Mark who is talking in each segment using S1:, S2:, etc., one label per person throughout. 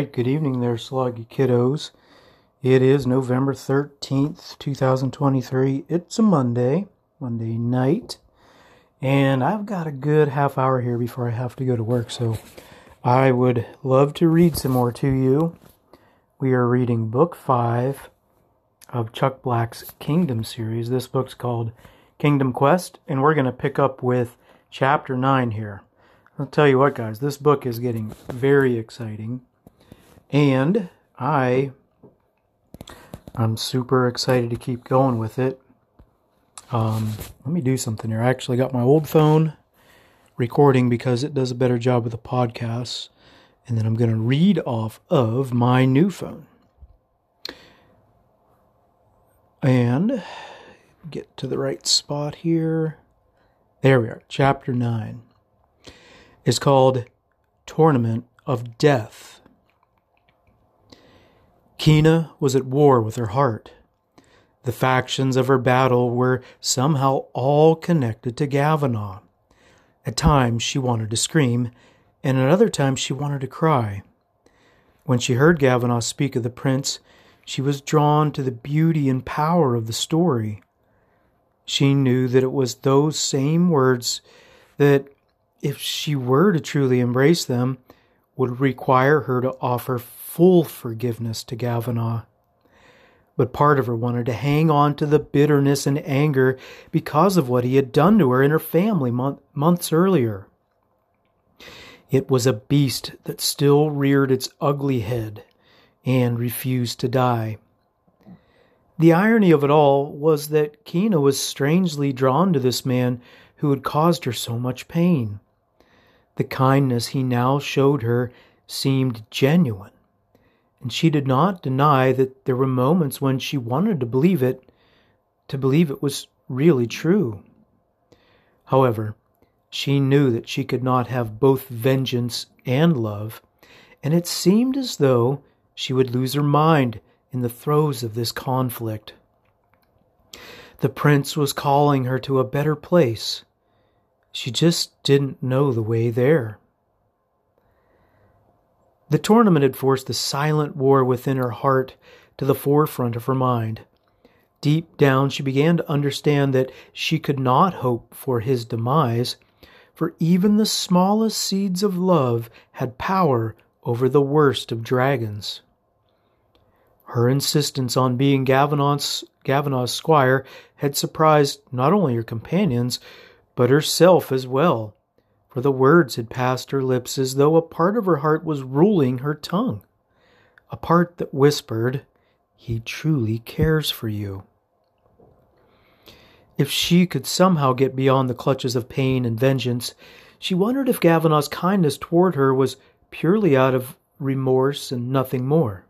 S1: Right, good evening there, sluggy kiddos. It is November 13th, 2023. It's a Monday, Monday night, and I've got a good half hour here before I have to go to work, so I would love to read some more to you. We are reading book five of Chuck Black's Kingdom series. This book's called Kingdom Quest, and we're going to pick up with chapter nine here. I'll tell you what, guys, this book is getting very exciting. And I I'm super excited to keep going with it. Um, let me do something here. I actually got my old phone recording because it does a better job with the podcasts. And then I'm going to read off of my new phone. And get to the right spot here. There we are. Chapter 9 is called Tournament of Death. Kina was at war with her heart. The factions of her battle were somehow all connected to Gavinaw. At times she wanted to scream, and at other times she wanted to cry. When she heard Gavinaw speak of the prince, she was drawn to the beauty and power of the story. She knew that it was those same words that, if she were to truly embrace them, would require her to offer full forgiveness to Gavinaw. But part of her wanted to hang on to the bitterness and anger because of what he had done to her and her family month, months earlier. It was a beast that still reared its ugly head and refused to die. The irony of it all was that Kina was strangely drawn to this man who had caused her so much pain. The kindness he now showed her seemed genuine and she did not deny that there were moments when she wanted to believe it, to believe it was really true. However, she knew that she could not have both vengeance and love, and it seemed as though she would lose her mind in the throes of this conflict. The prince was calling her to a better place. She just didn't know the way there. The tournament had forced the silent war within her heart to the forefront of her mind. Deep down, she began to understand that she could not hope for his demise, for even the smallest seeds of love had power over the worst of dragons. Her insistence on being Gavinaw's squire had surprised not only her companions, but herself as well for the words had passed her lips as though a part of her heart was ruling her tongue, a part that whispered, He truly cares for you. If she could somehow get beyond the clutches of pain and vengeance, she wondered if Gavinaw's kindness toward her was purely out of remorse and nothing more.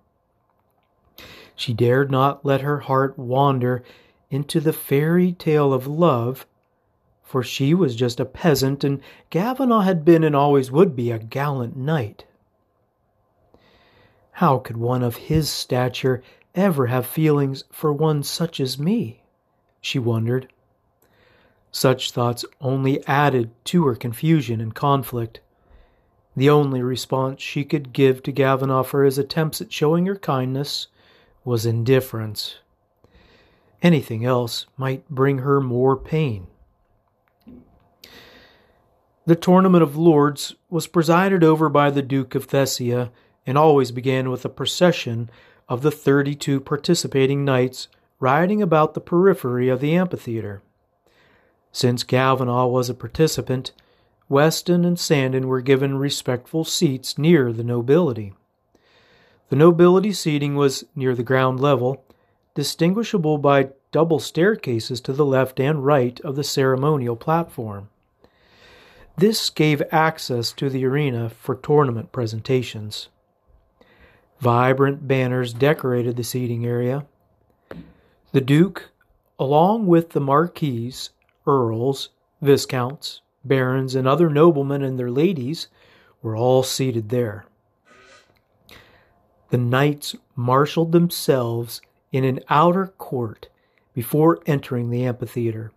S1: She dared not let her heart wander into the fairy tale of love for she was just a peasant, and Gavinaw had been and always would be a gallant knight. How could one of his stature ever have feelings for one such as me? she wondered. Such thoughts only added to her confusion and conflict. The only response she could give to Gavinaw for his attempts at showing her kindness was indifference. Anything else might bring her more pain. The Tournament of Lords was presided over by the Duke of Thessia and always began with a procession of the 32 participating knights riding about the periphery of the amphitheater. Since Gavinaw was a participant, Weston and Sandon were given respectful seats near the nobility. The nobility seating was near the ground level, distinguishable by double staircases to the left and right of the ceremonial platform. This gave access to the arena for tournament presentations. Vibrant banners decorated the seating area. The Duke, along with the marquises, earls, viscounts, barons, and other noblemen and their ladies, were all seated there. The knights marshaled themselves in an outer court before entering the amphitheater.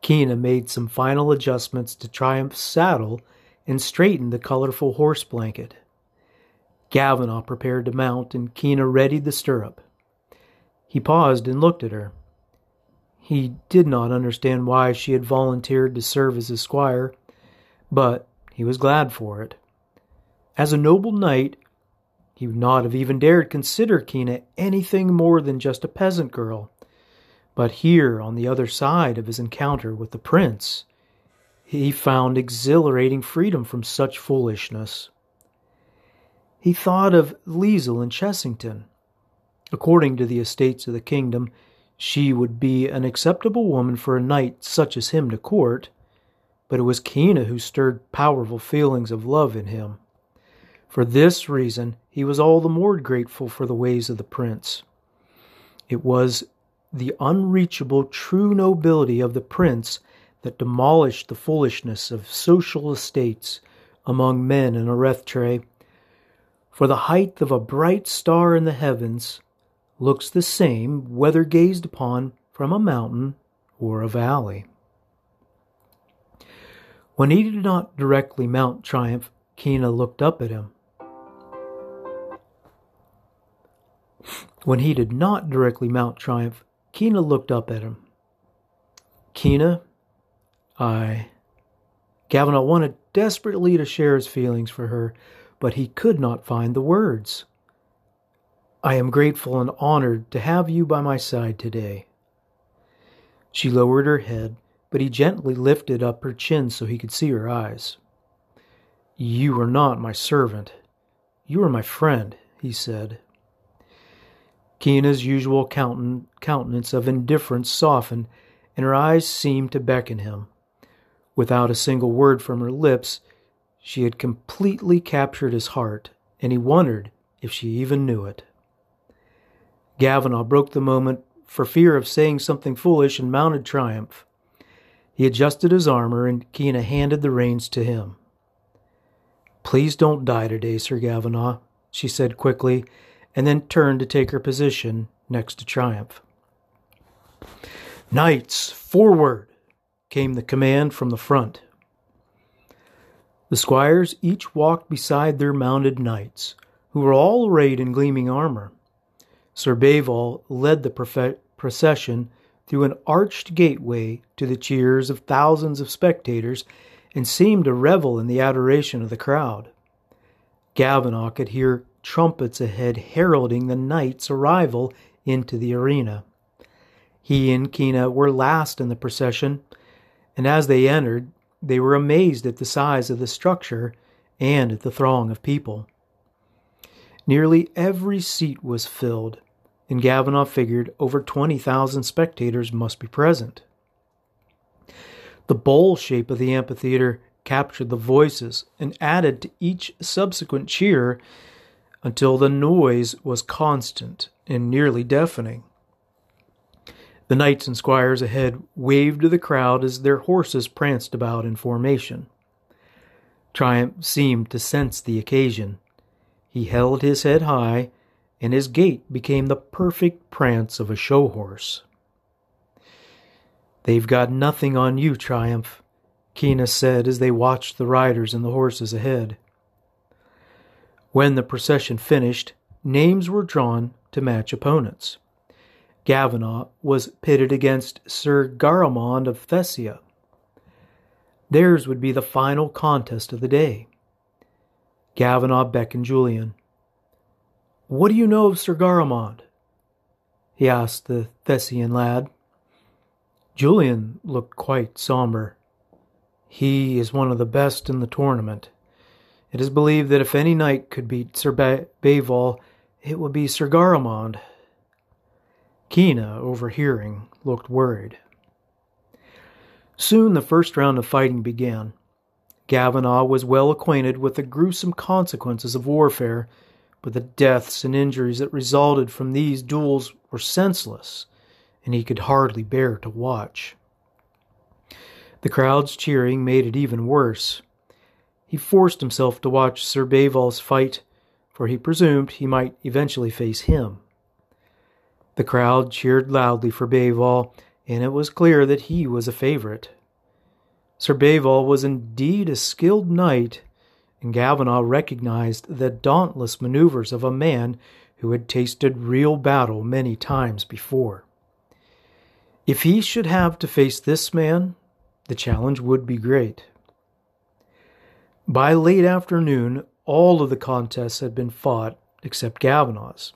S1: Kina made some final adjustments to Triumph's saddle and straightened the colorful horse blanket. Gavinaw prepared to mount, and Kina readied the stirrup. He paused and looked at her. He did not understand why she had volunteered to serve as his squire, but he was glad for it. As a noble knight, he would not have even dared consider Kina anything more than just a peasant girl. But here, on the other side of his encounter with the prince, he found exhilarating freedom from such foolishness. He thought of Liesel and Chessington. According to the estates of the kingdom, she would be an acceptable woman for a knight such as him to court, but it was Kina who stirred powerful feelings of love in him. For this reason, he was all the more grateful for the ways of the prince. It was the unreachable true nobility of the prince that demolished the foolishness of social estates among men in Arrethtrae. For the height of a bright star in the heavens looks the same whether gazed upon from a mountain or a valley. When he did not directly mount Triumph, Kina looked up at him. When he did not directly mount Triumph, Kina looked up at him. Kina, I. Gavin wanted desperately to share his feelings for her, but he could not find the words. I am grateful and honored to have you by my side today. She lowered her head, but he gently lifted up her chin so he could see her eyes. You are not my servant. You are my friend, he said. Kina's usual countenance of indifference softened, and her eyes seemed to beckon him. Without a single word from her lips, she had completely captured his heart, and he wondered if she even knew it. Gavinaw broke the moment for fear of saying something foolish and mounted Triumph. He adjusted his armor, and Kina handed the reins to him. Please don't die today, Sir Gavinaw, she said quickly, and then turned to take her position next to Triumph. Knights, forward! came the command from the front. The squires each walked beside their mounted knights, who were all arrayed in gleaming armor. Sir Beval led the procession through an arched gateway to the cheers of thousands of spectators and seemed to revel in the adoration of the crowd. Gavinaw could hear trumpets ahead heralding the knight's arrival into the arena. He and Kina were last in the procession, and as they entered, they were amazed at the size of the structure and at the throng of people. Nearly every seat was filled, and Gavinaw figured over 20,000 spectators must be present. The bowl shape of the amphitheater captured the voices and added to each subsequent cheer until the noise was constant and nearly deafening. The knights and squires ahead waved to the crowd as their horses pranced about in formation. Triumph seemed to sense the occasion. He held his head high, and his gait became the perfect prance of a show horse. They've got nothing on you, Triumph, Kina said as they watched the riders and the horses ahead. When the procession finished, names were drawn to match opponents. Gavinaw was pitted against Sir Garamond of Thessia. Theirs would be the final contest of the day. Gavinaw beckoned Julian. What do you know of Sir Garamond? he asked the Thessian lad. Julian looked quite somber. He is one of the best in the tournament, it is believed that if any knight could beat Sir ba- it would be Sir Garamond. Kina, overhearing, looked worried. Soon the first round of fighting began. Gavinaw was well acquainted with the gruesome consequences of warfare, but the deaths and injuries that resulted from these duels were senseless, and he could hardly bear to watch. The crowd's cheering made it even worse. He forced himself to watch Sir Beval's fight, for he presumed he might eventually face him. The crowd cheered loudly for Beval, and it was clear that he was a favorite. Sir Beval was indeed a skilled knight, and Gavinaw recognized the dauntless maneuvers of a man who had tasted real battle many times before. If he should have to face this man, the challenge would be great. By late afternoon, all of the contests had been fought except Gavinaw's.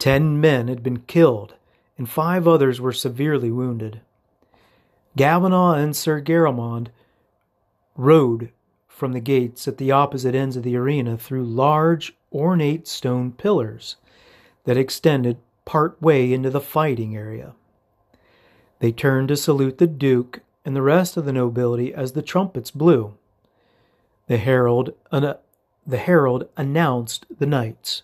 S1: Ten men had been killed, and five others were severely wounded. Gavinaw and Sir Garamond rode from the gates at the opposite ends of the arena through large, ornate stone pillars that extended part way into the fighting area. They turned to salute the Duke and the rest of the nobility as the trumpets blew. The herald, uh, the herald announced the knights.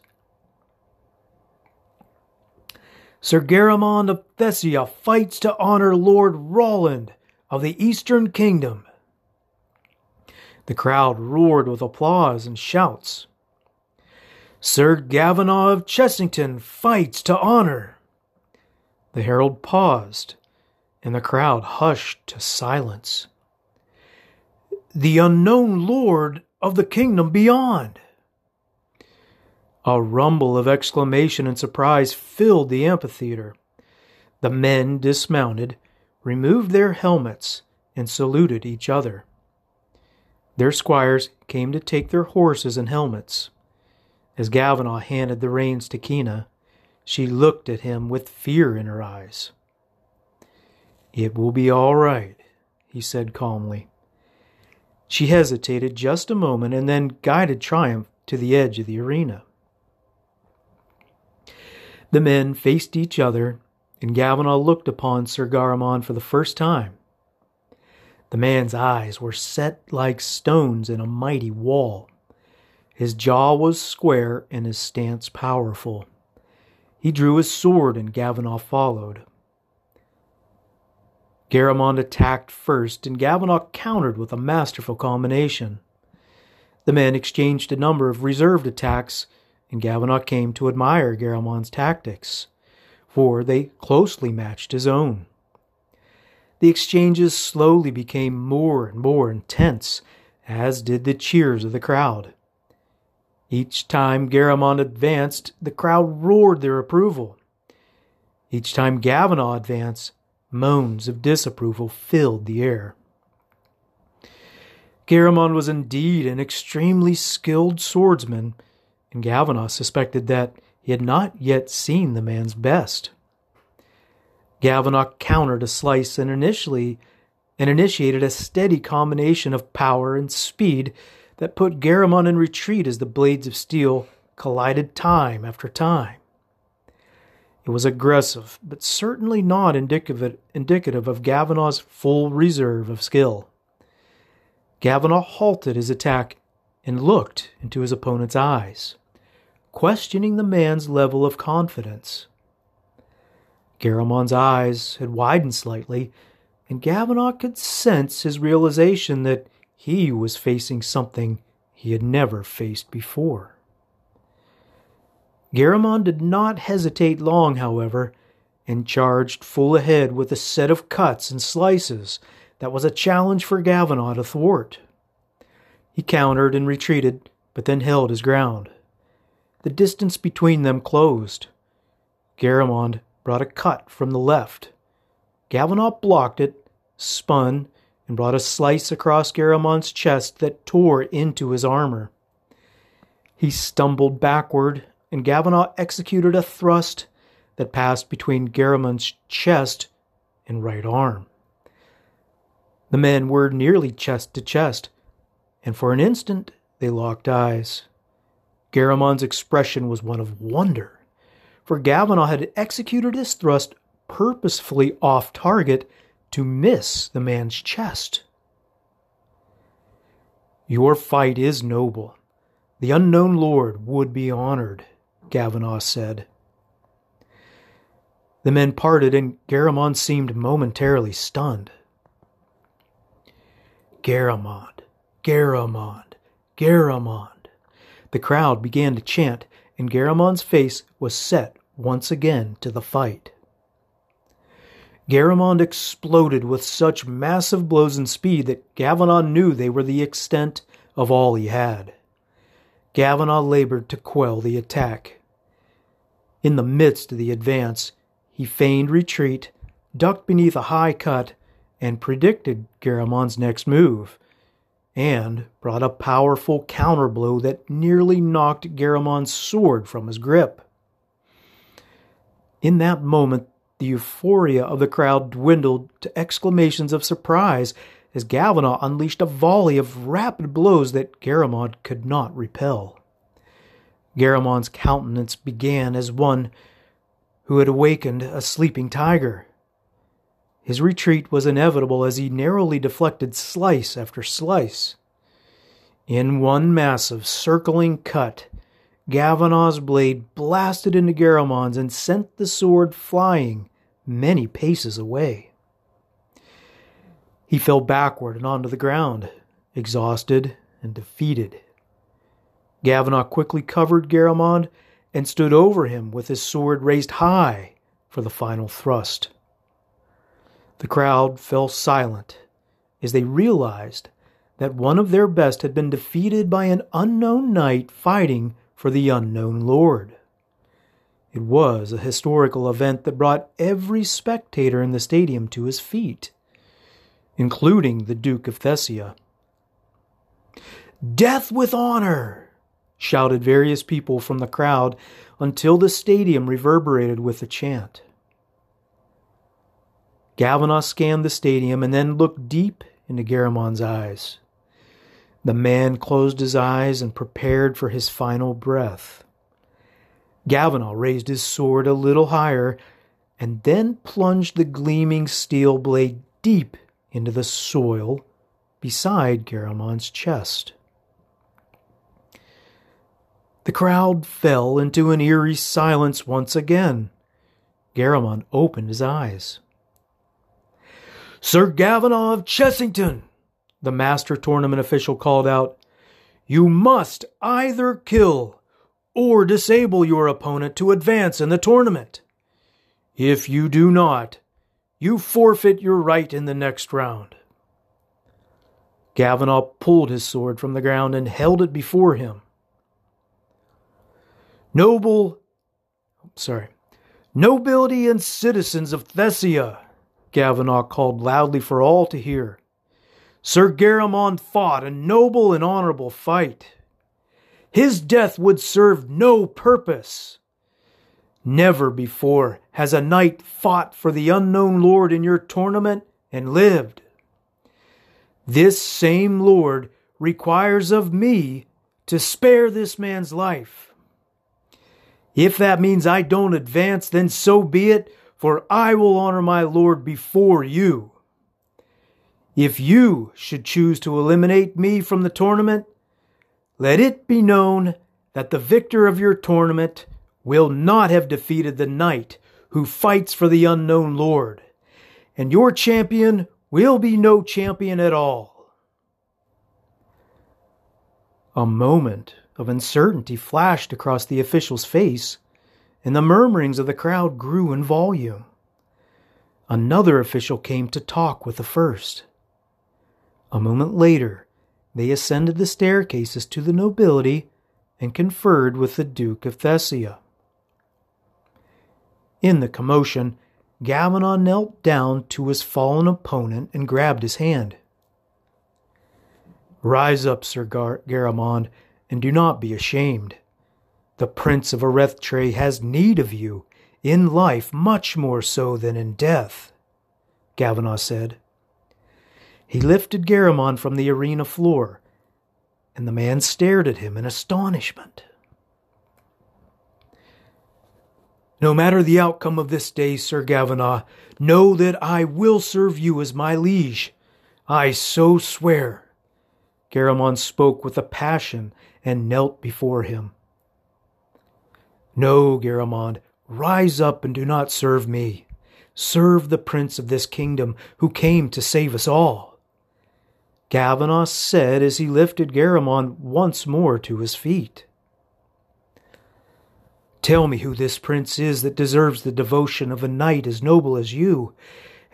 S1: Sir Garamond of Thessia fights to honor Lord Roland of the Eastern Kingdom. The crowd roared with applause and shouts. Sir Gavinaw of Chessington fights to honor. The herald paused, and the crowd hushed to silence. The unknown lord of the kingdom beyond. A rumble of exclamation and surprise filled the amphitheater. The men dismounted, removed their helmets, and saluted each other. Their squires came to take their horses and helmets. As Gavinaw handed the reins to Kina, she looked at him with fear in her eyes. It will be all right, he said calmly. She hesitated just a moment and then guided Triumph to the edge of the arena. The men faced each other, and Gavinaw looked upon Sir Garamond for the first time. The man's eyes were set like stones in a mighty wall. His jaw was square and his stance powerful. He drew his sword and Gavinaw followed. Garamond attacked first, and Gavinaw countered with a masterful combination. The men exchanged a number of reserved attacks, and Gavinaw came to admire Garamond's tactics, for they closely matched his own. The exchanges slowly became more and more intense, as did the cheers of the crowd. Each time Garamond advanced, the crowd roared their approval. Each time Gavinaw advanced, moans of disapproval filled the air. Garamond was indeed an extremely skilled swordsman, and Gavinaw suspected that he had not yet seen the man's best. Gavinaw countered a slice and initially and initiated a steady combination of power and speed that put Garamond in retreat as the blades of steel collided time after time. It was aggressive, but certainly not indicative, of Gavinaw's full reserve of skill. Gavinaw halted his attack and looked into his opponent's eyes, questioning the man's level of confidence. Garamond's eyes had widened slightly, and Gavinaw could sense his realization that he was facing something he had never faced before. Garamond did not hesitate long, however, and charged full ahead with a set of cuts and slices that was a challenge for Gavinaw to thwart. He countered and retreated, but then held his ground. The distance between them closed. Garamond brought a cut from the left. Gavinaw blocked it, spun, and brought a slice across Garamond's chest that tore into his armor. He stumbled backward, and Gavinaw executed a thrust that passed between Garamond's chest and right arm. The men were nearly chest to chest, and for an instant they locked eyes. Garamond's expression was one of wonder for Gavinaw had executed his thrust purposefully off target to miss the man's chest. Your fight is noble. The unknown lord would be honored, Gavinaw said. The men parted, and Garamond seemed momentarily stunned. Garamond, Garamond, Garamond. The crowd began to chant, and Garamond's face was set once again to the fight. Garamond exploded with such massive blows and speed that Gavinaw knew they were the extent of all he had. Gavinaw labored to quell the attack. In the midst of the advance, he feigned retreat, ducked beneath a high cut, and predicted Garamond's next move, and brought a powerful counterblow that nearly knocked Garamond's sword from his grip. In that moment, the euphoria of the crowd dwindled to exclamations of surprise as Gavinaw unleashed a volley of rapid blows that Garamond could not repel. Garamond's countenance began as one who had awakened a sleeping tiger. His retreat was inevitable as he narrowly deflected slice after slice. In one massive circling cut, Gavinaw's blade blasted into Garamond's and sent the sword flying many paces away. He fell backward and onto the ground, exhausted and defeated. Gavinaw quickly covered Garamond and stood over him with his sword raised high for the final thrust. The crowd fell silent as they realized that one of their best had been defeated by an unknown knight fighting for the unknown lord. It was a historical event that brought every spectator in the stadium to his feet, including the Duke of Thessia. Death with honor! Shouted various people from the crowd until the stadium reverberated with the chant. Gavinaw scanned the stadium and then looked deep into Garamond's eyes. The man closed his eyes and prepared for his final breath. Gavinaw raised his sword a little higher and then plunged the gleaming steel blade deep into the soil beside Garamond's chest. The crowd fell into an eerie silence once again. Garamond opened his eyes. Sir Gavinaw of Chessington, the master tournament official called out, you must either kill or disable your opponent to advance in the tournament. If you do not, you forfeit your right in the next round. Gavinaw pulled his sword from the ground and held it before him. Noble, sorry, nobility and citizens of Thessia, Gavinaw called loudly for all to hear. Sir Garamond fought a noble and honorable fight. His death would serve no purpose. Never before has a knight fought for the unknown lord in your tournament and lived. This same lord requires of me to spare this man's life. If that means I don't advance, then so be it, for I will honor my Lord before you. If you should choose to eliminate me from the tournament, let it be known that the victor of your tournament will not have defeated the knight who fights for the unknown Lord, and your champion will be no champion at all. A moment of uncertainty flashed across the official's face and the murmurings of the crowd grew in volume. Another official came to talk with the first. A moment later, they ascended the staircases to the nobility and conferred with the Duke of Thessia. In the commotion, Gavinaw knelt down to his fallen opponent and grabbed his hand. Rise up, Sir Gar- Garamond, and do not be ashamed. The Prince of Arrethtrae has need of you, in life much more so than in death, Gavinaw said. He lifted Garamond from the arena floor, and the man stared at him in astonishment. No matter the outcome of this day, Sir Gavinaw, know that I will serve you as my liege. I so swear. Garamond spoke with a passion and knelt before him. No, Garamond, rise up and do not serve me. Serve the prince of this kingdom who came to save us all. Gavinaw said as he lifted Garamond once more to his feet. Tell me who this prince is that deserves the devotion of a knight as noble as you,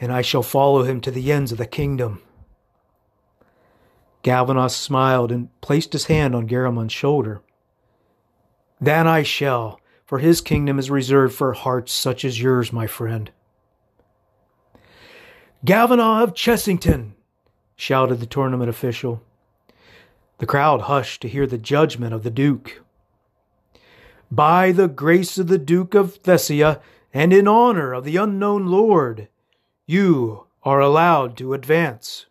S1: and I shall follow him to the ends of the kingdom. Gavinaw smiled and placed his hand on Garamond's shoulder. That I shall, for his kingdom is reserved for hearts such as yours, my friend. Gavinaw of Chessington, shouted the tournament official. The crowd hushed to hear the judgment of the Duke. By the grace of the Duke of Thessia, and in honor of the unknown Lord, you are allowed to advance.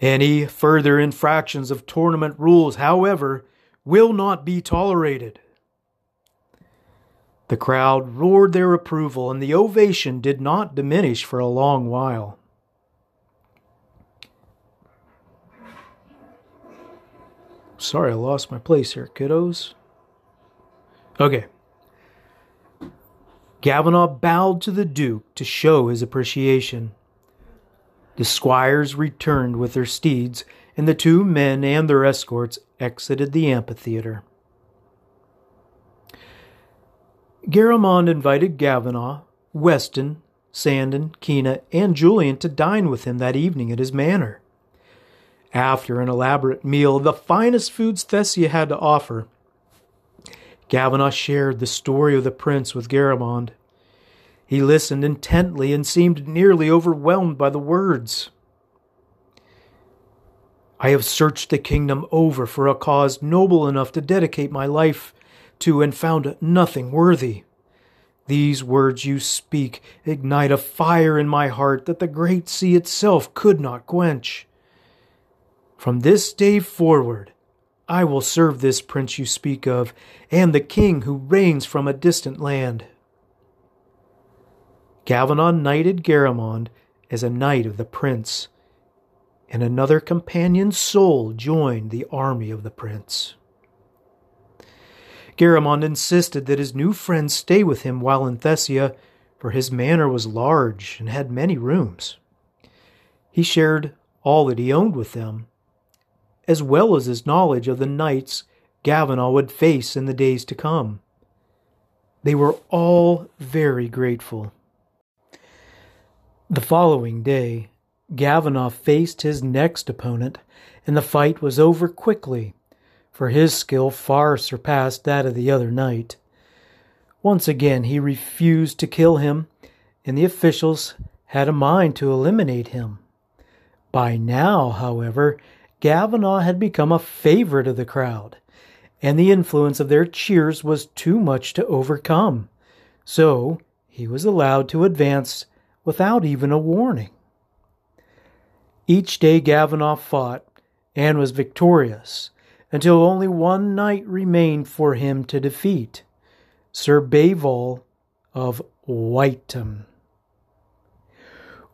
S1: Any further infractions of tournament rules, however, will not be tolerated. The crowd roared their approval, and the ovation did not diminish for a long while. Sorry, I lost my place here, kiddos. Okay. Gavinaw bowed to the Duke to show his appreciation. The squires returned with their steeds, and the two men and their escorts exited the amphitheater. Garamond invited Gavinaw, Weston, Sandon, Kina, and Julian to dine with him that evening at his manor. After an elaborate meal, the finest foods Thessia had to offer, Gavinaw shared the story of the prince with Garamond. He listened intently and seemed nearly overwhelmed by the words. I have searched the kingdom over for a cause noble enough to dedicate my life to and found nothing worthy. These words you speak ignite a fire in my heart that the great sea itself could not quench. From this day forward, I will serve this prince you speak of, and the king who reigns from a distant land. Gavinaw knighted Garamond as a knight of the prince, and another companion soul joined the army of the prince. Garamond insisted that his new friend stay with him while in Thessia, for his manor was large and had many rooms. He shared all that he owned with them, as well as his knowledge of the knights Gavinaw would face in the days to come. They were all very grateful. The following day, Gavinaw faced his next opponent, and the fight was over quickly, for his skill far surpassed that of the other knight. Once again, he refused to kill him, and the officials had a mind to eliminate him. By now, however, Gavinaw had become a favorite of the crowd, and the influence of their cheers was too much to overcome. So he was allowed to advance without even a warning. Each day Gavinaw fought and was victorious until only one knight remained for him to defeat Sir Beval of Whiteton.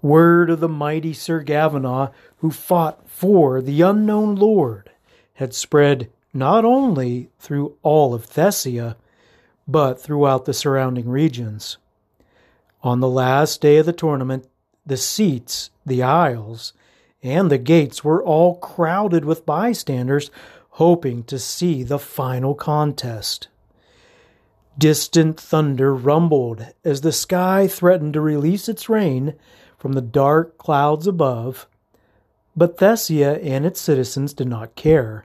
S1: Word of the mighty Sir Gavinaw, who fought for the unknown Lord, had spread not only through all of Thessia, but throughout the surrounding regions. On the last day of the tournament, the seats, the aisles, and the gates were all crowded with bystanders hoping to see the final contest. Distant thunder rumbled as the sky threatened to release its rain from the dark clouds above, but Thessia and its citizens did not care.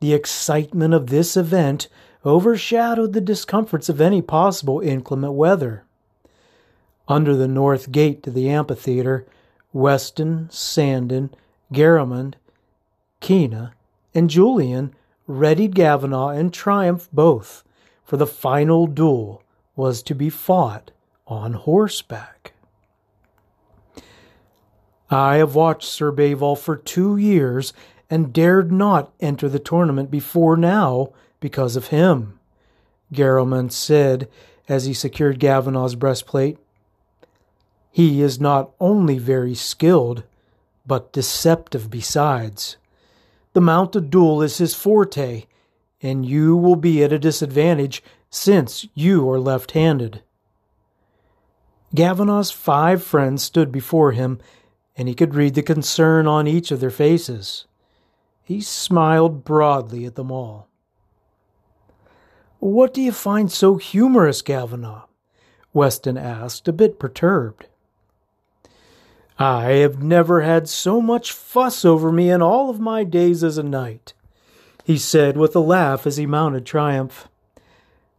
S1: The excitement of this event overshadowed the discomforts of any possible inclement weather. Under the north gate to the amphitheater, Weston, Sandon, Garamond, Kina, and Julian readied Gavinaw and Triumph both, for the final duel was to be fought on horseback. I have watched Sir Beval for two years and dared not enter the tournament before now because of him, Garamond said as he secured Gavinaw's breastplate. He is not only very skilled, but deceptive besides. The mounted duel is his forte, and you will be at a disadvantage since you are left handed. Gavinaw's five friends stood before him and he could read the concern on each of their faces. He smiled broadly at them all. What do you find so humorous, Gavinaw? Weston asked, a bit perturbed. I have never had so much fuss over me in all of my days as a knight, he said with a laugh as he mounted Triumph.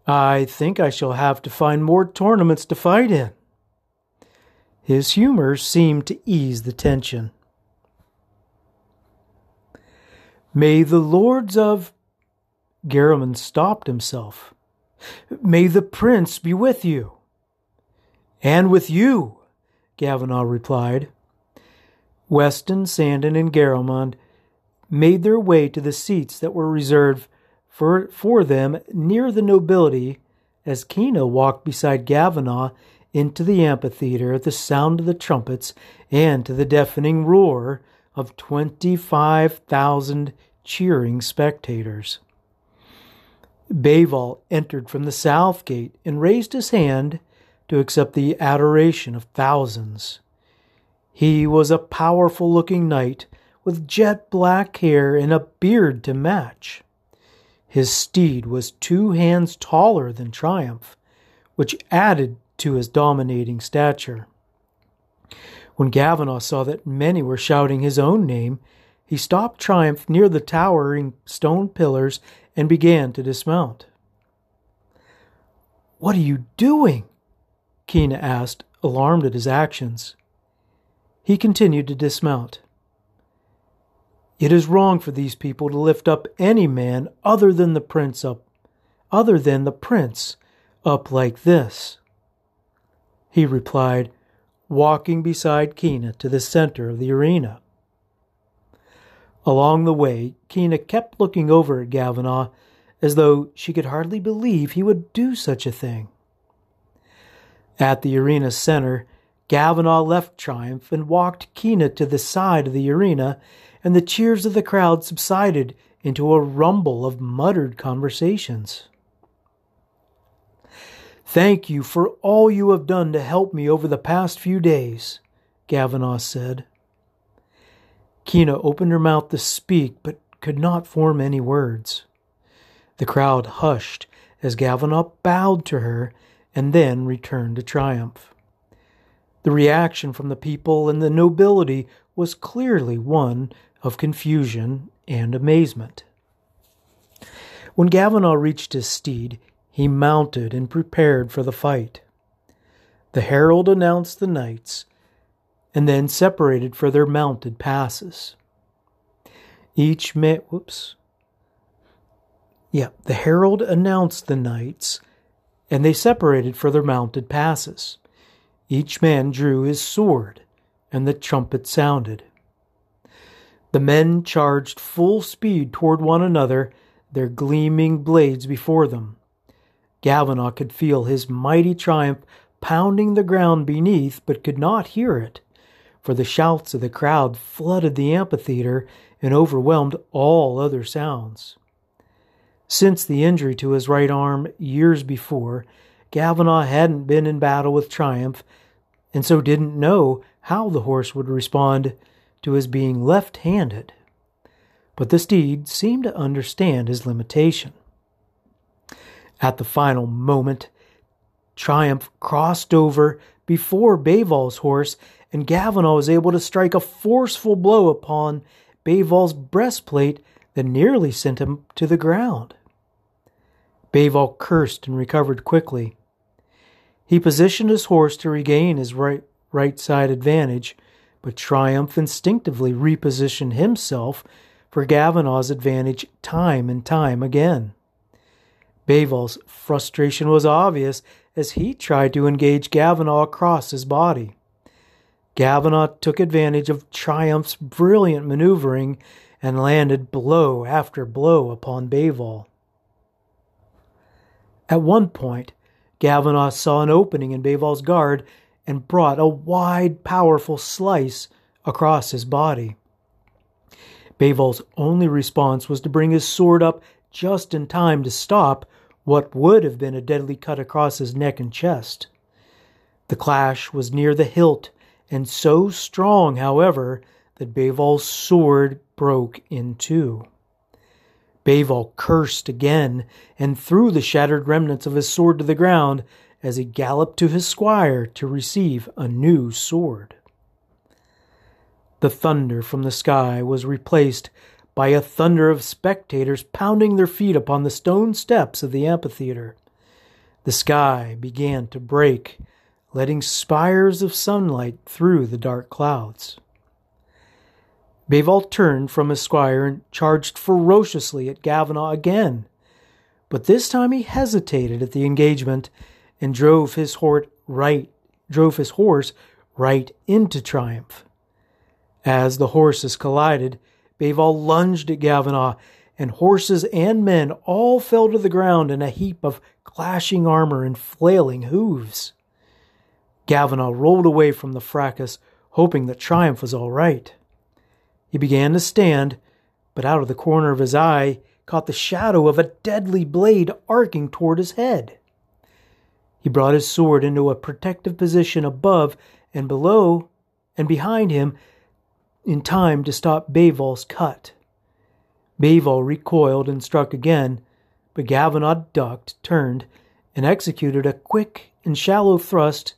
S1: I think I shall have to find more tournaments to fight in. His humor seemed to ease the tension. May the lords of. Garamond stopped himself. May the prince be with you. And with you, Gavinaw replied. Weston, Sandon, and Garamond made their way to the seats that were reserved for, for them near the nobility as Kina walked beside Gavinaw into the amphitheater at the sound of the trumpets and to the deafening roar of 25,000 cheering spectators. Beval entered from the south gate and raised his hand to accept the adoration of thousands. He was a powerful looking knight with jet black hair and a beard to match. His steed was two hands taller than Triumph, which added to his dominating stature. When Gavinaw saw that many were shouting his own name, he stopped Triumph near the towering stone pillars and began to dismount. What are you doing? Kina asked, alarmed at his actions. He continued to dismount. It is wrong for these people to lift up any man other than the prince up, other than the prince up like this. He replied, walking beside Kina to the center of the arena. Along the way, Kina kept looking over at Gavinaw as though she could hardly believe he would do such a thing. At the arena center, Gavinaw left Triumph and walked Kina to the side of the arena, and the cheers of the crowd subsided into a rumble of muttered conversations. Thank you for all you have done to help me over the past few days, Gavinaw said. Kina opened her mouth to speak, but could not form any words. The crowd hushed as Gavinaw bowed to her and then returned to triumph. The reaction from the people and the nobility was clearly one of confusion and amazement. When Gavinaw reached his steed, he mounted and prepared for the fight. The herald announced the knights, and then separated for their mounted passes. Each man, whoops. Yeah, the herald announced the knights, and they separated for their mounted passes. Each man drew his sword, and the trumpet sounded. The men charged full speed toward one another, their gleaming blades before them. Gavinaw could feel his mighty triumph pounding the ground beneath, but could not hear it, for the shouts of the crowd flooded the amphitheater and overwhelmed all other sounds. Since the injury to his right arm years before, Gavinaw hadn't been in battle with Triumph, and so didn't know how the horse would respond to his being left handed. But the steed seemed to understand his limitation. At the final moment, Triumph crossed over before Beval's horse, and Gavinaw was able to strike a forceful blow upon Beval's breastplate that nearly sent him to the ground. Beval cursed and recovered quickly. He positioned his horse to regain his right, right side advantage, but Triumph instinctively repositioned himself for Gavinaw's advantage time and time again. Beval's frustration was obvious as he tried to engage Gavinaw across his body. Gavinaw took advantage of Triumph's brilliant maneuvering and landed blow after blow upon Beval. At one point, Gavinaw saw an opening in Beval's guard and brought a wide, powerful slice across his body. Beval's only response was to bring his sword up just in time to stop what would have been a deadly cut across his neck and chest. The clash was near the hilt, and so strong, however, that Beval's sword broke in two. Beval cursed again and threw the shattered remnants of his sword to the ground as he galloped to his squire to receive a new sword. The thunder from the sky was replaced by a thunder of spectators pounding their feet upon the stone steps of the amphitheater. The sky began to break, letting spires of sunlight through the dark clouds. Beval turned from his squire and charged ferociously at Gavinaugh again, but this time he hesitated at the engagement and drove his horse right drove his horse right into triumph. As the horses collided, Beval lunged at Gavinaugh, and horses and men all fell to the ground in a heap of clashing armor and flailing hooves. Gavinaugh rolled away from the fracas, hoping that Triumph was all right. He began to stand, but out of the corner of his eye caught the shadow of a deadly blade arcing toward his head. He brought his sword into a protective position above and below and behind him in time to stop Beval's cut. Beval recoiled and struck again, but Gavinaugh ducked, turned, and executed a quick and shallow thrust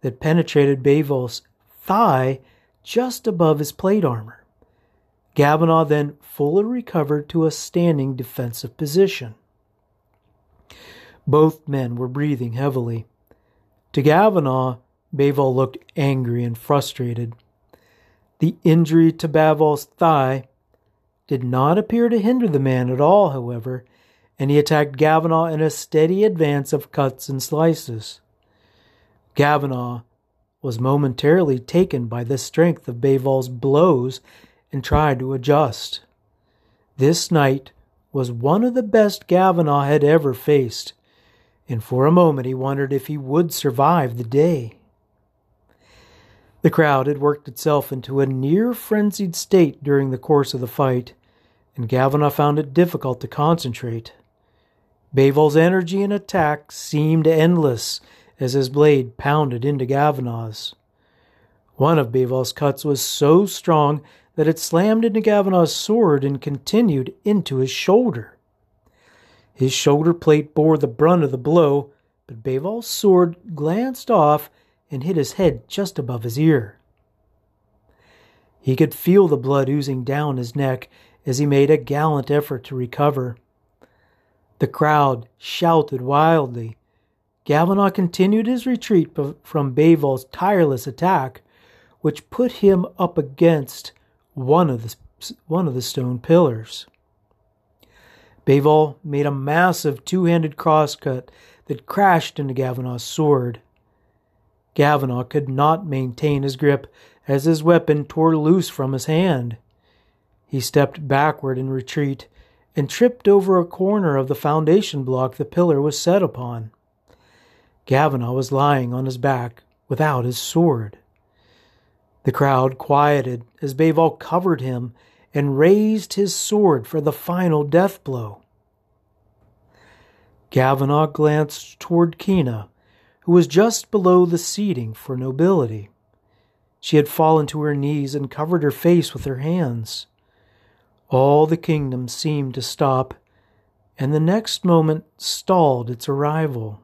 S1: that penetrated Beval's thigh just above his plate armor. Gavinaugh then fully recovered to a standing defensive position. Both men were breathing heavily. To Gavinaugh, Beval looked angry and frustrated. The injury to Beval's thigh did not appear to hinder the man at all, however, and he attacked Gavinaugh in a steady advance of cuts and slices. Gavinaugh was momentarily taken by the strength of Beval's blows and tried to adjust. This knight was one of the best Gavinaugh had ever faced, and for a moment he wondered if he would survive the day. The crowd had worked itself into a near frenzied state during the course of the fight, and Gavinaugh found it difficult to concentrate. Beval's energy and attack seemed endless as his blade pounded into Gavinaugh's. One of Beval's cuts was so strong that it slammed into Gavinaugh's sword and continued into his shoulder. His shoulder plate bore the brunt of the blow, but Beval's sword glanced off and hit his head just above his ear. He could feel the blood oozing down his neck as he made a gallant effort to recover. The crowd shouted wildly. Gavinaugh continued his retreat from Beval's tireless attack, which put him up against one of the, one of the stone pillars. Beval made a massive two handed crosscut that crashed into Gavinaugh's sword. Gavinaugh could not maintain his grip as his weapon tore loose from his hand. He stepped backward in retreat and tripped over a corner of the foundation block the pillar was set upon. Gavinaugh was lying on his back without his sword. The crowd quieted as Beval covered him and raised his sword for the final death blow. Gavinaugh glanced toward Kina, who was just below the seating for nobility. She had fallen to her knees and covered her face with her hands. All the kingdom seemed to stop, and the next moment stalled its arrival.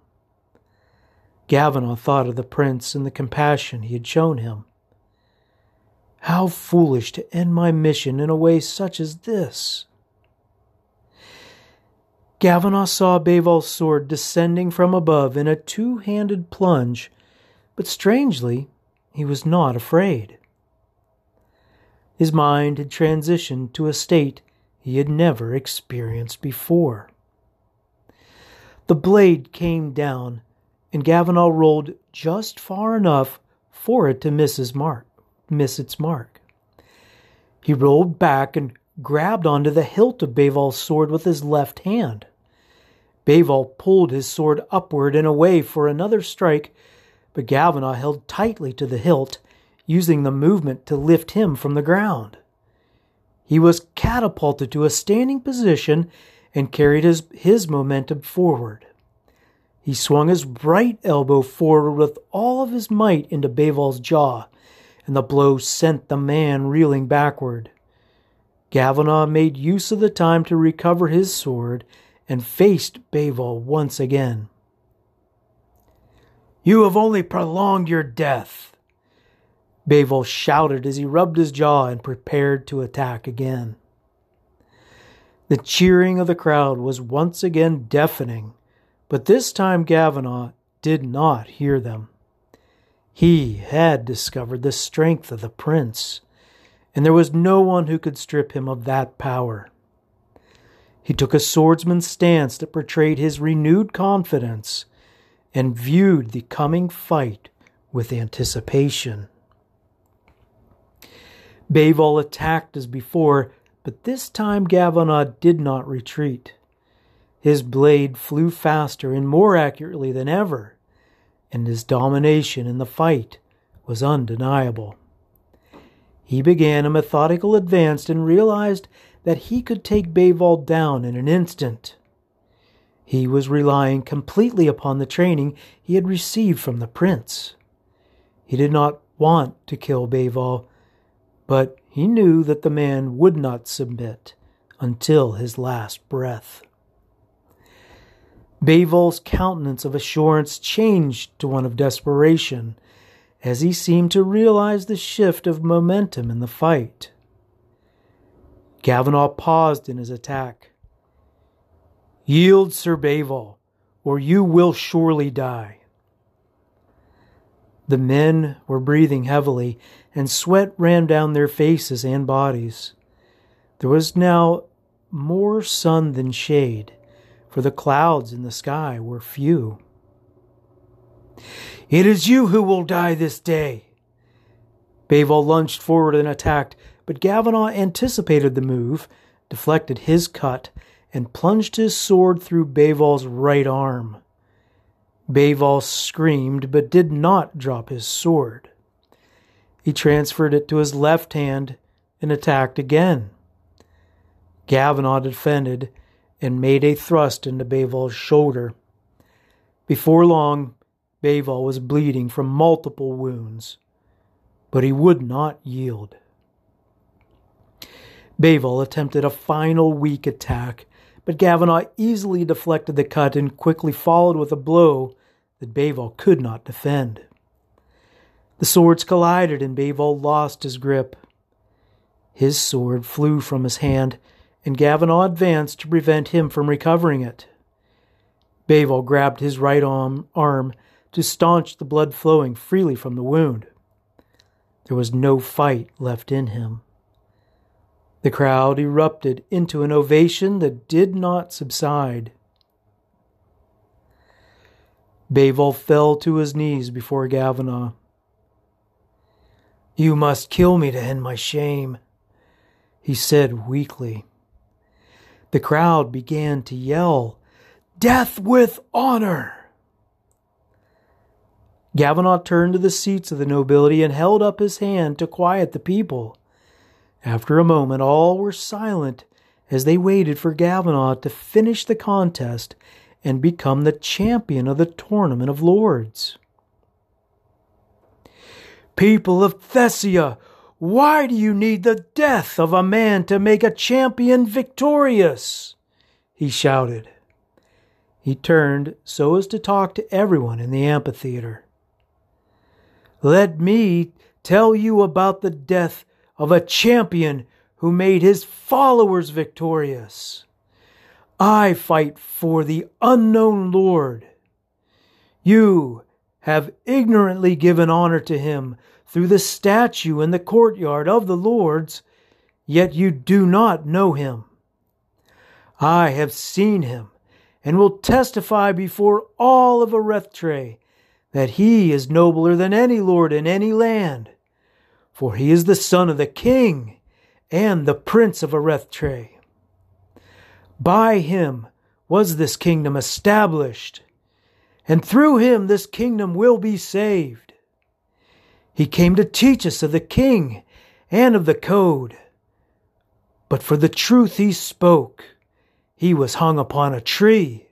S1: Gavinaugh thought of the prince and the compassion he had shown him. How foolish to end my mission in a way such as this! Gavinaugh saw Beval's sword descending from above in a two handed plunge, but strangely, he was not afraid. His mind had transitioned to a state he had never experienced before. The blade came down, and Gavinaugh rolled just far enough for it to miss his mark, miss its mark. He rolled back and grabbed onto the hilt of Beval's sword with his left hand. Beval pulled his sword upward and away for another strike, but Gavinaugh held tightly to the hilt, using the movement to lift him from the ground. He was catapulted to a standing position and carried his, his momentum forward. He swung his right elbow forward with all of his might into Beval's jaw, and the blow sent the man reeling backward. Gavinaugh made use of the time to recover his sword and faced Beval once again. You have only prolonged your death. Beval shouted as he rubbed his jaw and prepared to attack again. The cheering of the crowd was once again deafening, but this time Gavinaugh did not hear them. He had discovered the strength of the prince, and there was no one who could strip him of that power. He took a swordsman's stance that portrayed his renewed confidence and viewed the coming fight with anticipation. Beval attacked as before, but this time Gavinaugh did not retreat. His blade flew faster and more accurately than ever, and his domination in the fight was undeniable. He began a methodical advance and realized that he could take Beval down in an instant. He was relying completely upon the training he had received from the prince. He did not want to kill Beval, but he knew that the man would not submit until his last breath. Beval's countenance of assurance changed to one of desperation as he seemed to realize the shift of momentum in the fight. Gavinaugh paused in his attack. Yield, Sir Beval, or you will surely die. The men were breathing heavily, and sweat ran down their faces and bodies. There was now more sun than shade, for the clouds in the sky were few. It is you who will die this day. Beval lunged forward and attacked, but Gavinaugh anticipated the move, deflected his cut, and plunged his sword through Beval's right arm. Beval screamed but did not drop his sword. He transferred it to his left hand and attacked again. Gavinaugh defended and made a thrust into Beval's shoulder. Before long, Beval was bleeding from multiple wounds, but he would not yield. Beval attempted a final weak attack but Gavinaugh easily deflected the cut and quickly followed with a blow that Beval could not defend. The swords collided and Beval lost his grip. His sword flew from his hand, and Gavinaugh advanced to prevent him from recovering it. Beval grabbed his right arm, arm to staunch the blood flowing freely from the wound. There was no fight left in him. The crowd erupted into an ovation that did not subside. Beval fell to his knees before Gavinaugh. You must kill me to end my shame, he said weakly. The crowd began to yell, Death with honor! Gavinaugh turned to the seats of the nobility and held up his hand to quiet the people. After a moment, all were silent as they waited for Gavinaugh to finish the contest and become the champion of the Tournament of Lords. People of Thessia, why do you need the death of a man to make a champion victorious? He shouted. He turned so as to talk to everyone in the amphitheater. Let me tell you about the death of a champion who made his followers victorious. I fight for the unknown Lord. You have ignorantly given honor to him through the statue in the courtyard of the Lord's, yet you do not know him. I have seen him and will testify before all of Arrethtrae that he is nobler than any lord in any land for he is the son of the king and the prince of Arrethtrae. By him was this kingdom established, and through him this kingdom will be saved. He came to teach us of the king and of the code. But for the truth he spoke, he was hung upon a tree.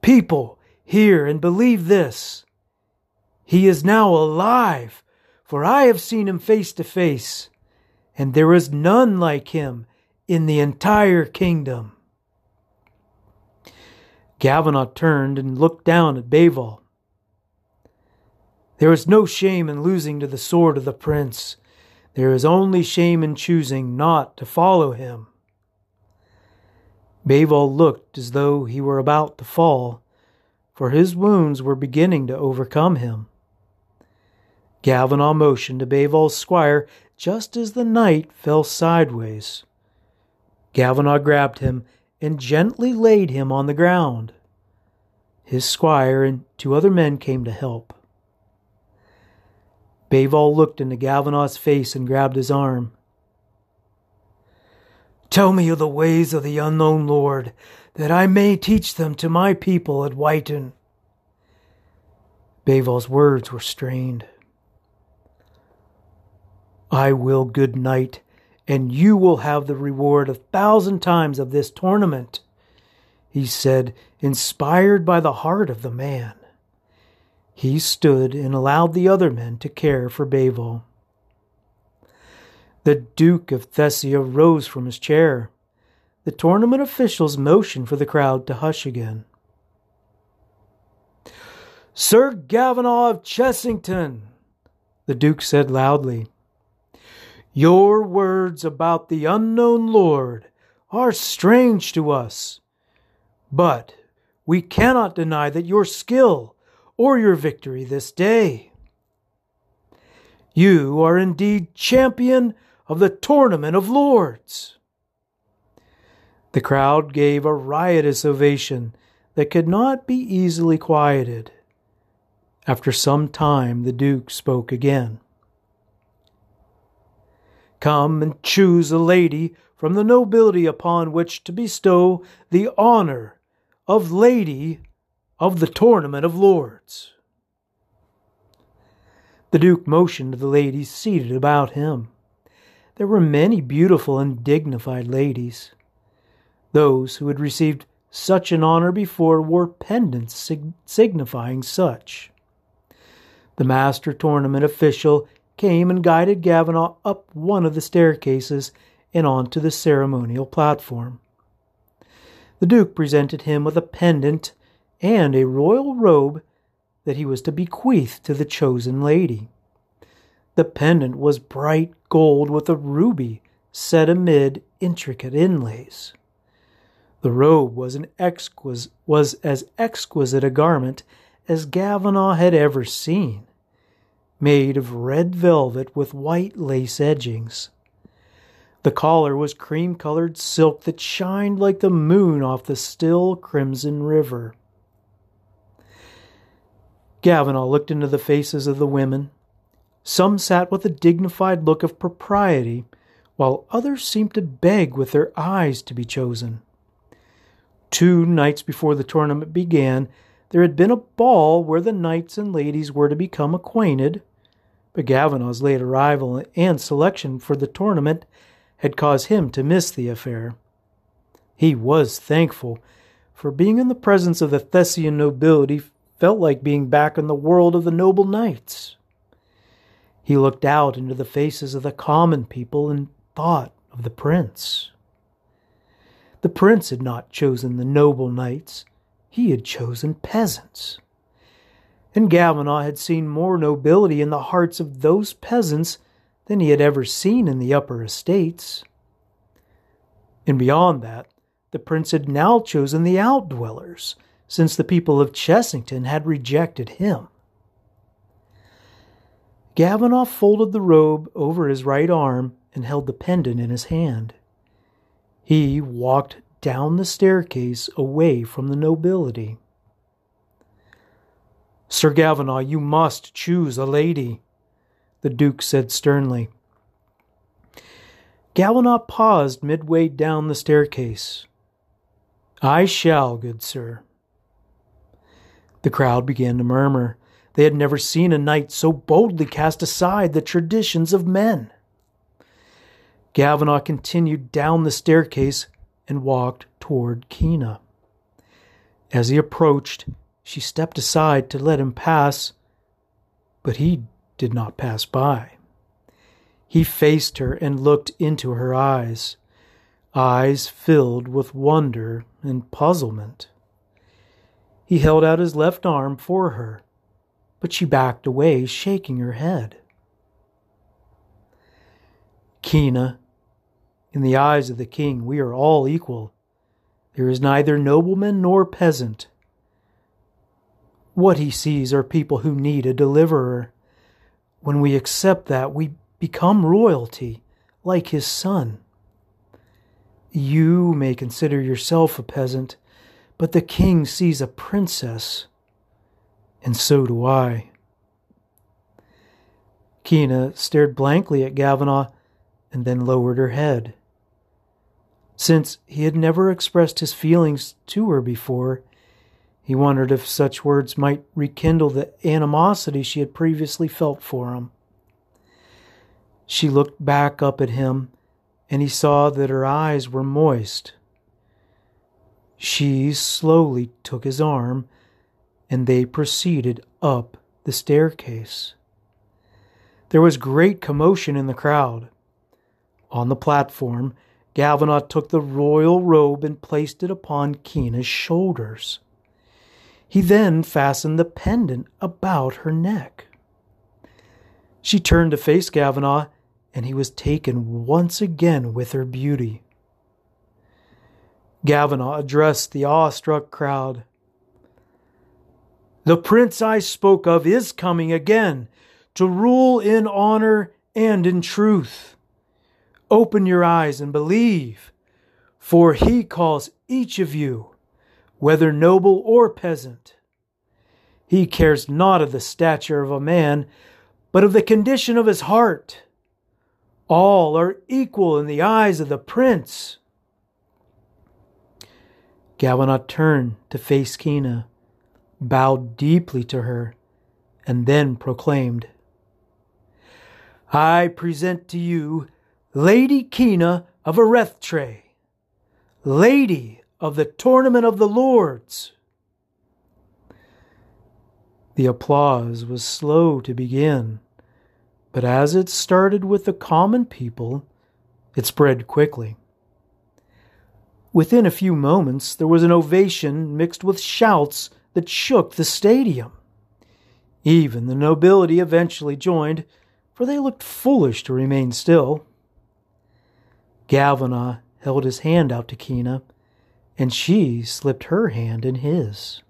S1: People, hear and believe this. He is now alive for I have seen him face to face, and there is none like him in the entire kingdom. Gavinaugh turned and looked down at Beval. There is no shame in losing to the sword of the prince. There is only shame in choosing not to follow him. Beval looked as though he were about to fall, for his wounds were beginning to overcome him. Gavin motioned to Beval's squire just as the knight fell sideways. Gavin grabbed him and gently laid him on the ground. His squire and two other men came to help. Beval looked into Gavin's face and grabbed his arm. Tell me of the ways of the unknown Lord, that I may teach them to my people at Whiten. Beval's words were strained. I will, good knight, and you will have the reward a thousand times of this tournament, he said, inspired by the heart of the man. He stood and allowed the other men to care for Beval. The Duke of Thessia rose from his chair. The tournament officials motioned for the crowd to hush again. Sir Gavinaugh of Chessington, the Duke said loudly, your words about the unknown Lord are strange to us, but we cannot deny that your skill or your victory this day. You are indeed champion of the tournament of lords. The crowd gave a riotous ovation that could not be easily quieted. After some time, the Duke spoke again. Come and choose a lady from the nobility upon which to bestow the honor of Lady of the Tournament of Lords. The Duke motioned to the ladies seated about him. There were many beautiful and dignified ladies. Those who had received such an honor before wore pendants sig- signifying such. The master tournament official came and guided Gavinaugh up one of the staircases and onto the ceremonial platform. The Duke presented him with a pendant and a royal robe that he was to bequeath to the chosen lady. The pendant was bright gold with a ruby set amid intricate inlays. The robe was, an exquis- was as exquisite a garment as Gavinaugh had ever seen made of red velvet with white lace edgings. The collar was cream colored silk that shined like the moon off the still crimson river. Gavinaugh looked into the faces of the women. Some sat with a dignified look of propriety, while others seemed to beg with their eyes to be chosen. Two nights before the tournament began, there had been a ball where the knights and ladies were to become acquainted, but Gavinaugh's late arrival and selection for the tournament had caused him to miss the affair. He was thankful, for being in the presence of the Thessian nobility felt like being back in the world of the noble knights. He looked out into the faces of the common people and thought of the prince. The prince had not chosen the noble knights, he had chosen peasants and Gavinaugh had seen more nobility in the hearts of those peasants than he had ever seen in the upper estates. And beyond that, the prince had now chosen the outdwellers, since the people of Chessington had rejected him. Gavinaugh folded the robe over his right arm and held the pendant in his hand. He walked down the staircase away from the nobility. Sir Gavinaugh, you must choose a lady, the Duke said sternly. Gavinaugh paused midway down the staircase. I shall, good sir. The crowd began to murmur. They had never seen a knight so boldly cast aside the traditions of men. Gavinaugh continued down the staircase and walked toward Kina. As he approached, she stepped aside to let him pass, but he did not pass by. He faced her and looked into her eyes, eyes filled with wonder and puzzlement. He held out his left arm for her, but she backed away, shaking her head. Kina, in the eyes of the king, we are all equal. There is neither nobleman nor peasant. What he sees are people who need a deliverer. When we accept that, we become royalty, like his son. You may consider yourself a peasant, but the king sees a princess, and so do I. Kina stared blankly at Gavinaugh and then lowered her head. Since he had never expressed his feelings to her before, he wondered if such words might rekindle the animosity she had previously felt for him. She looked back up at him, and he saw that her eyes were moist. She slowly took his arm, and they proceeded up the staircase. There was great commotion in the crowd. On the platform, Gavinaugh took the royal robe and placed it upon Kina's shoulders. He then fastened the pendant about her neck. She turned to face Gavinaugh, and he was taken once again with her beauty. Gavinaugh addressed the awestruck crowd. The prince I spoke of is coming again to rule in honor and in truth. Open your eyes and believe, for he calls each of you whether noble or peasant. He cares not of the stature of a man, but of the condition of his heart. All are equal in the eyes of the prince. Gavinaugh turned to face Kina, bowed deeply to her, and then proclaimed, I present to you Lady Kina of Arrethtrae, Lady of the tournament of the Lords. The applause was slow to begin, but as it started with the common people, it spread quickly. Within a few moments, there was an ovation mixed with shouts that shook the stadium. Even the nobility eventually joined, for they looked foolish to remain still. Gavinaugh held his hand out to Kina, and she slipped her hand in his.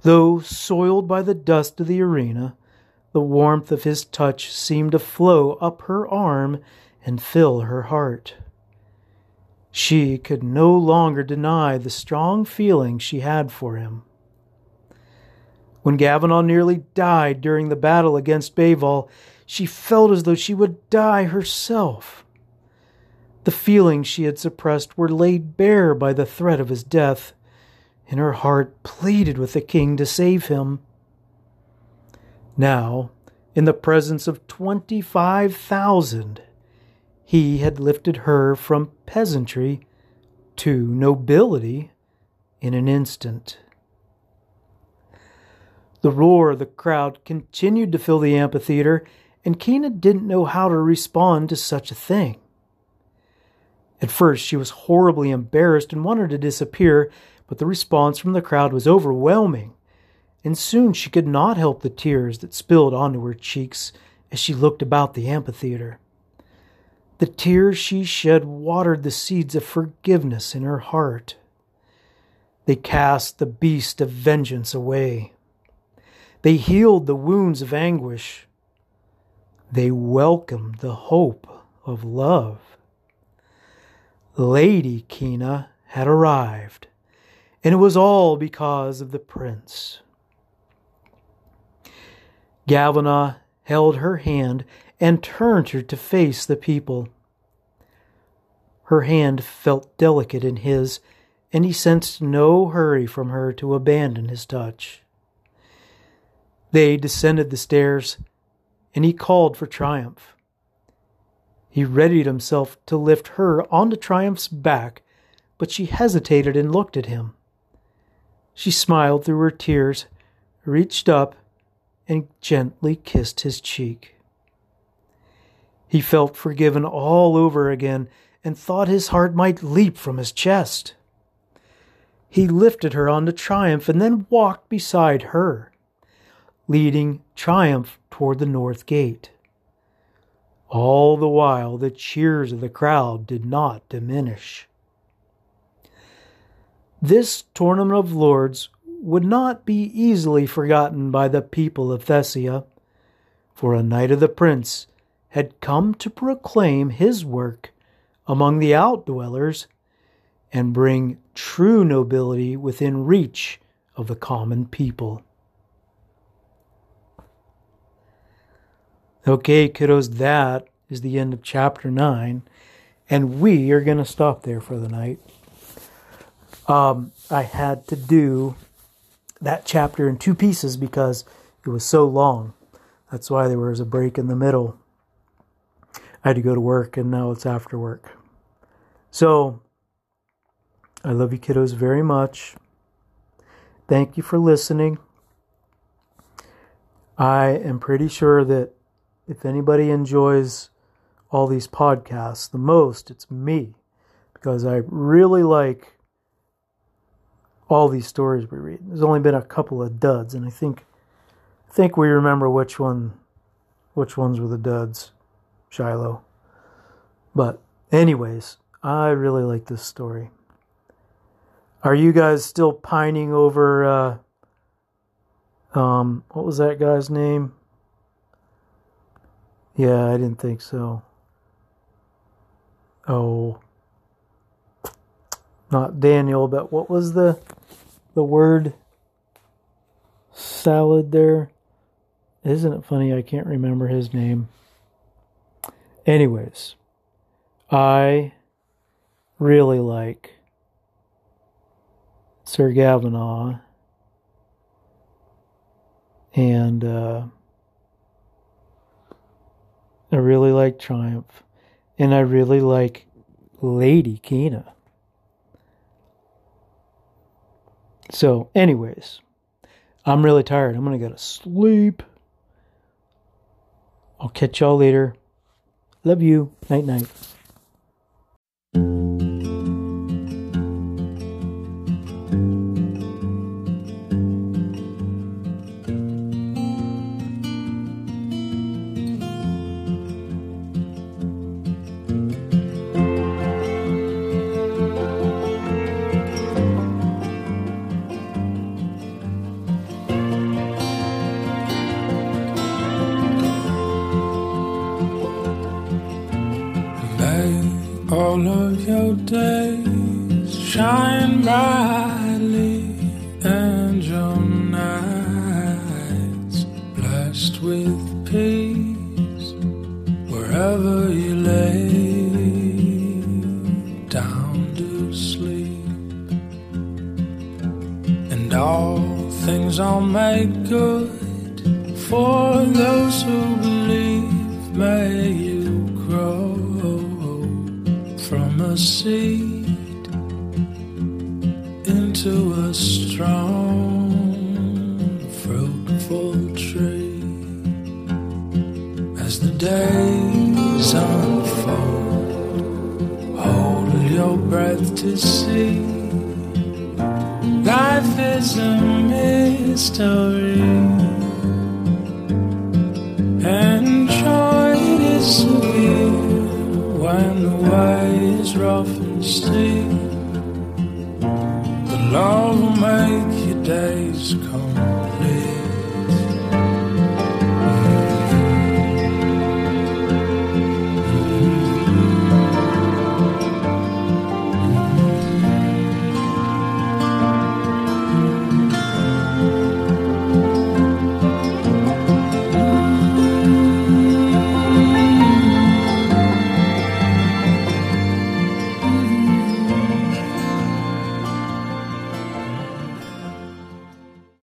S1: Though soiled by the dust of the arena, the warmth of his touch seemed to flow up her arm and fill her heart. She could no longer deny the strong feeling she had for him. When Gavinaugh nearly died during the battle against Beval, she felt as though she would die herself. The feelings she had suppressed were laid bare by the threat of his death, and her heart pleaded with the king to save him. Now, in the presence of twenty five thousand, he had lifted her from peasantry to nobility in an instant. The roar of the crowd continued to fill the amphitheater, and Kina didn't know how to respond to such a thing. At first, she was horribly embarrassed and wanted to disappear, but the response from the crowd was overwhelming, and soon she could not help the tears that spilled onto her cheeks as she looked about the amphitheater. The tears she shed watered the seeds of forgiveness in her heart. They cast the beast of vengeance away. They healed the wounds of anguish. They welcomed the hope of love. Lady Kina had arrived, and it was all because of the prince. Gavinaugh held her hand and turned her to face the people. Her hand felt delicate in his, and he sensed no hurry from her to abandon his touch. They descended the stairs, and he called for Triumph. He readied himself to lift her onto Triumph's back, but she hesitated and looked at him. She smiled through her tears, reached up, and gently kissed his cheek. He felt forgiven all over again and thought his heart might leap from his chest. He lifted her onto Triumph and then walked beside her. leading triumph toward the north gate. All the while, the cheers of the crowd did not diminish. This tournament of lords would not be easily forgotten by the people of Thessia, for a knight of the prince had come to proclaim his work among the outdwellers and bring true nobility within reach of the common people. Okay, kiddos, that is the end of chapter 9, and we are going to stop there for the night. Um, I had to do that chapter in two pieces because it was so long. That's why there was a break in the middle. I had to go to work, and now it's after work. So, I love you, kiddos, very much. Thank you for listening. I am pretty sure that if anybody enjoys all these podcasts the most, it's me because I really like all these stories we read. There's only been a couple of duds, and I think I think we remember which one which ones were the duds, Shiloh. But anyways, I really like this story. Are you guys still pining over uh um what was that guy's name? Yeah, I didn't think so. Oh. Not Daniel, but what was the the word salad there? Isn't it funny I can't remember his name? Anyways, I really like Sir Gavinaugh and uh, I really like Triumph and I really like Lady Kina. So, anyways, I'm really tired. I'm going to go to sleep. I'll catch y'all later. Love you. Night night.
S2: All of your days shine brightly and your nights blessed with peace wherever you lay down to sleep. And all things are made good for those who believe. May seed into a strong, fruitful tree. As the days unfold, hold your breath to see. Life is a mystery,